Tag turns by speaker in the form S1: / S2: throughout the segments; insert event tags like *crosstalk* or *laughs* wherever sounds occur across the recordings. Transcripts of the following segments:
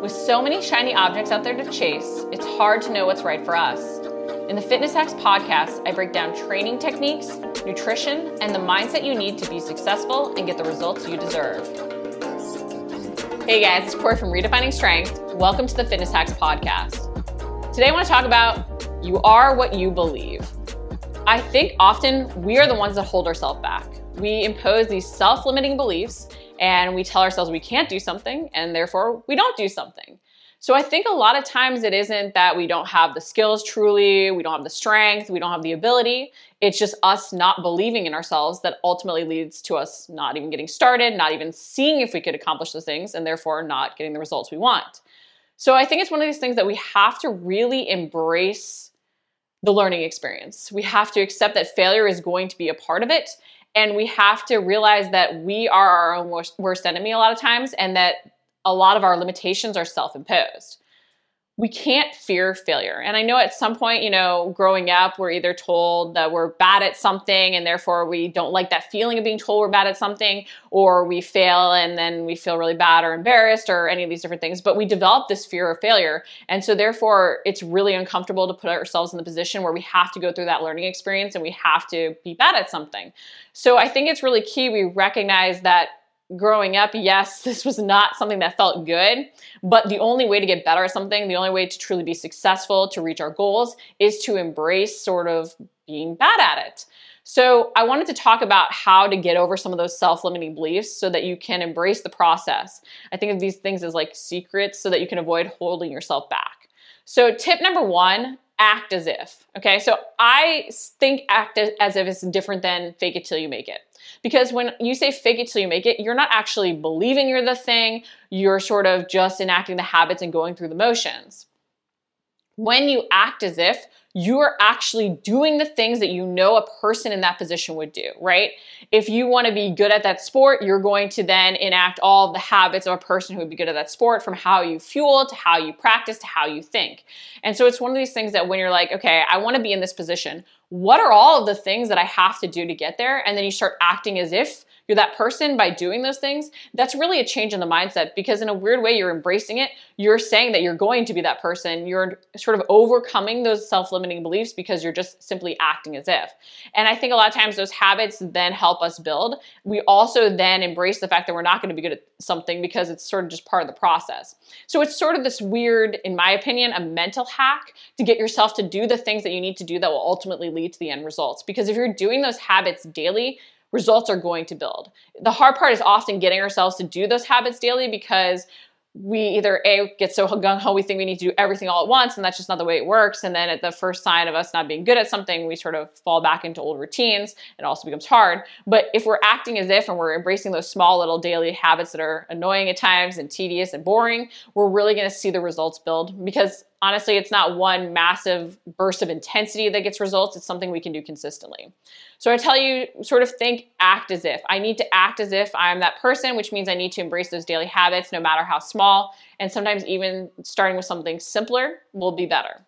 S1: With so many shiny objects out there to chase, it's hard to know what's right for us. In the Fitness Hacks podcast, I break down training techniques, nutrition, and the mindset you need to be successful and get the results you deserve. Hey guys, it's Corey from Redefining Strength. Welcome to the Fitness Hacks podcast. Today I want to talk about you are what you believe. I think often we are the ones that hold ourselves back. We impose these self limiting beliefs and we tell ourselves we can't do something and therefore we don't do something. So I think a lot of times it isn't that we don't have the skills truly, we don't have the strength, we don't have the ability. It's just us not believing in ourselves that ultimately leads to us not even getting started, not even seeing if we could accomplish those things, and therefore not getting the results we want. So I think it's one of these things that we have to really embrace the learning experience. We have to accept that failure is going to be a part of it and we have to realize that we are our own worst, worst enemy a lot of times and that a lot of our limitations are self imposed we can't fear failure. And I know at some point, you know, growing up, we're either told that we're bad at something and therefore we don't like that feeling of being told we're bad at something, or we fail and then we feel really bad or embarrassed or any of these different things. But we develop this fear of failure. And so therefore, it's really uncomfortable to put ourselves in the position where we have to go through that learning experience and we have to be bad at something. So I think it's really key we recognize that growing up, yes, *laughs* this was not something that felt good, but the only way to get better at something, the only way to truly be successful, to reach our goals, is to embrace sort of being bad at it. So, I wanted to talk about how to get over some of those self limiting beliefs so that you can embrace the process. I think of these things as like secrets so that you can avoid holding yourself back. So, tip number one act as if. Okay, so I think act as if it's different than fake it till you make it. Because when you say fake it till you make it, you're not actually believing you're the thing, you're sort of just enacting the habits and going through the motions. When you act as if, you are actually doing the things that you know a person in that position would do, right? If you want to be good at that sport, you're going to then enact all the habits of a person who would be good at that sport from how you fuel to how you practice to how you think. And so it's one of these things that when you're like, okay, I want to be in this position, what are all of the things that I have to do to get there? And then you start acting as if you're that person by doing those things, that's really a change in the mindset because in a weird way you're embracing it. You're saying that you're going to be that person. You're sort of overcoming those self-limiting beliefs because you're just simply acting as if. And I think a lot of times those habits then help us build. We also then embrace the fact that we're not going to be good at something because it's sort of just part of the process. So it's sort of this weird, in my opinion, a mental hack to get yourself to do the things that you need to do that will ultimately lead to the end results. Because if you're doing those habits daily, results are going to build. The hard part is often getting ourselves to do those habits daily because we either a get so gung ho we think we need to do everything all at once and that's just not the way it works and then at the first sign of us not being good at something we sort of fall back into old routines it also becomes hard but if we're acting as if and we're embracing those small little daily habits that are annoying at times and tedious and boring we're really going to see the results build because honestly, it's not one massive burst of intensity that gets results. It's something we can do consistently. So I tell you, sort of think, act as if. I need to act as if I'm that person, which means I need to embrace those daily habits, no matter how small. And sometimes even starting with something simpler will be better.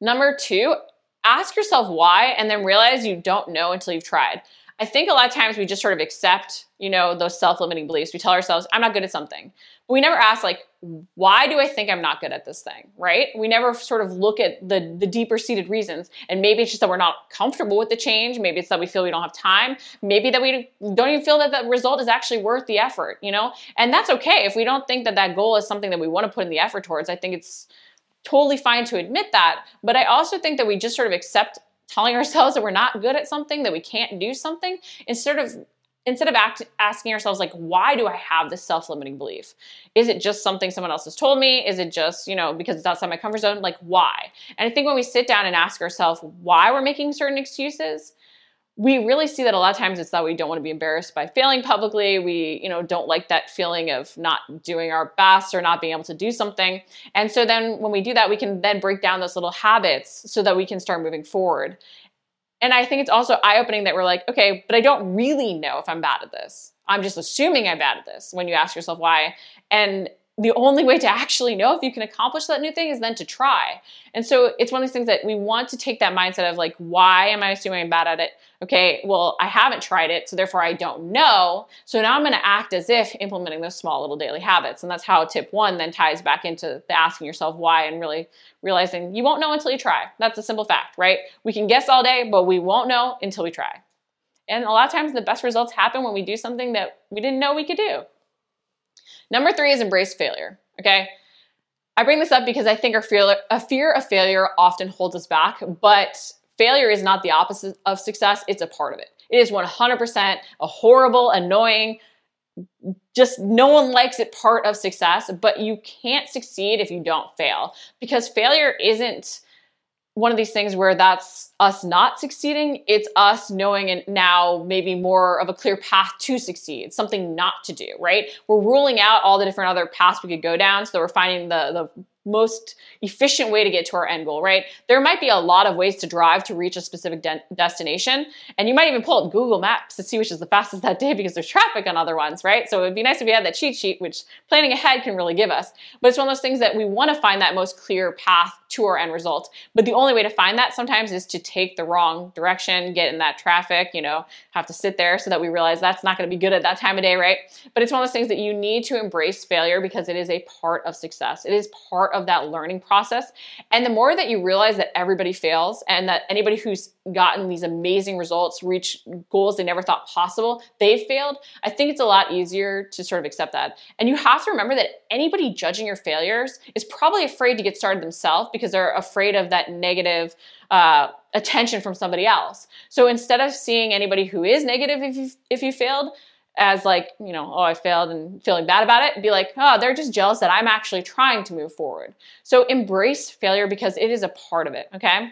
S1: Number two, ask yourself why and then realize you don't know until you've tried. I think a lot of times we just sort of accept, you know, those self-limiting beliefs. We tell ourselves, I'm not good at something. We never ask like, why do I think I'm not good at this thing, right? We never sort of look at the the deeper seated reasons. And maybe it's just that we're not comfortable with the change. Maybe it's that we feel we don't have time. Maybe that we don't even feel that the result is actually worth the effort, you know? And that's okay. If we don't think that that goal is something that we want to put in the effort towards, I think it's totally fine to admit that. But I also think that we just sort of accept telling *laughs* ourselves that we're not good at something, that we can't do something, instead of instead of act, asking ourselves like why do i have this self-limiting belief? Is it just something someone else has told me? Is it just you know because it's outside my comfort zone? Like why? And i think when we sit down and ask ourselves why we're making certain excuses we really see that a lot of times it's that we don't want to be embarrassed by failing publicly. We you know don't like that feeling of not doing our best or not being able to do something. And so then when we do that we can then break down those little habits so that we can start moving forward and i think it's also eye-opening that we're like okay but i don't really know if i'm bad at this. I'm just assuming i'm bad at this when you ask yourself why. And the only way to actually know if you can accomplish that new thing is then to try. And so it's one of these things that we want to take that mindset of like, why am I assuming I'm bad at it? Okay, well, I haven't tried it, so therefore I don't know. So now I'm gonna act as if implementing those small little daily habits. And that's how tip one then ties back into the asking yourself why and really realizing you won't know until you try. That's a simple fact, right? We can guess all day, but we won't know until we try. And a lot of times the best results happen when we do something that we didn't know we could do. Number three is embrace failure. Okay. I bring this up because I think our fear, a fear of failure often holds us back, but failure is not the opposite of success, it's a part of it. It is 100% a horrible, annoying, just no one likes it part of success, but you can't succeed if you don't fail because failure isn't one of these things where that's us not succeeding. It's us knowing and now maybe more of a clear path to succeed, something not to do, right? We're ruling out all the different other paths we could go down. So we're finding the, the most efficient way to get to our end goal, right? There might be a lot of ways to drive to reach a specific de- destination, and you might even pull up Google Maps to see which is the fastest that day because there's traffic on other ones, right? So it'd be nice if we had that cheat sheet, which planning ahead can really give us. But it's one of those things that we want to find that most clear path to our end result. But the only way to find that sometimes is to take the wrong direction, get in that traffic, you know, have to sit there so that we realize that's not going to be good at that time of day, right? But it's one of those things that you need to embrace failure because it is a part of success. It is part of that learning process. And the more that you realize that everybody fails and that anybody who's gotten these amazing results, reach goals they never thought possible, they've failed, I think it's a lot easier to sort of accept that. And you have to remember that anybody judging your failures is probably afraid to get started themselves because they're afraid of that negative uh, attention from somebody else. So instead of seeing anybody who is negative if you if you failed as like you know oh I failed and feeling bad about it, be like oh they're just jealous that I'm actually trying to move forward. So embrace failure because it is a part of it. Okay.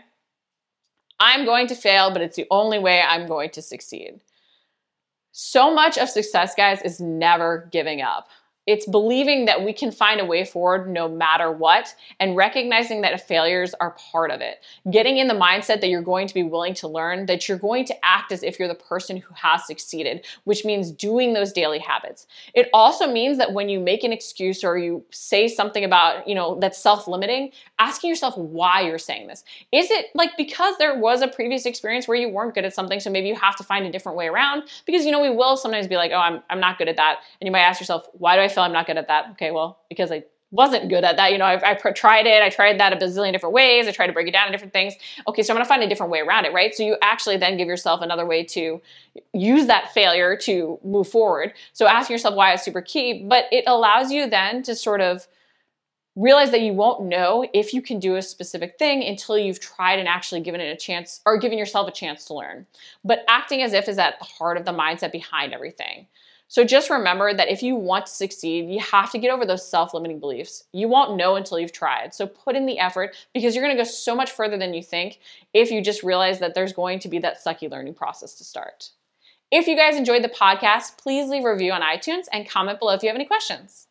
S1: I'm going to fail, but it's the only way I'm going to succeed. So much of success, guys, is never giving up. It's believing that we can find a way forward no matter what and recognizing that failures are part of it. Getting in the mindset that you're going to be willing to learn, that you're going to act as if you're the person who has succeeded, which means doing those daily habits. It also means that when you make an excuse or you say something about, you know, that's self-limiting, asking yourself why you're saying this. Is it like because there was a previous experience where you weren't good at something, so maybe you have to find a different way around? Because you know, we will sometimes be like, "Oh, I'm I'm not good at that." And you might ask yourself, "Why do I feel I'm not good at that. Okay, well, because I wasn't good at that. You know, I, I tried it. I tried that a bazillion different ways. I tried to break it down in different things. Okay, so I'm going to find a different way around it, right? So you actually then give yourself another way to use that failure to move forward. So asking yourself why is super key, but it allows you then to sort of realize that you won't know if you can do a specific thing until you've tried and actually given it a chance or given yourself a chance to learn. But acting as if is at the heart of the mindset behind everything. So just remember that if you want to succeed, you have to get over those self limiting beliefs. You won't know until you've tried. So put in the effort because you're going to go so much further than you think if you just realize that there's going to be that sucky learning process to start. If you guys enjoyed the podcast, please leave a review on iTunes and comment below if you have any questions.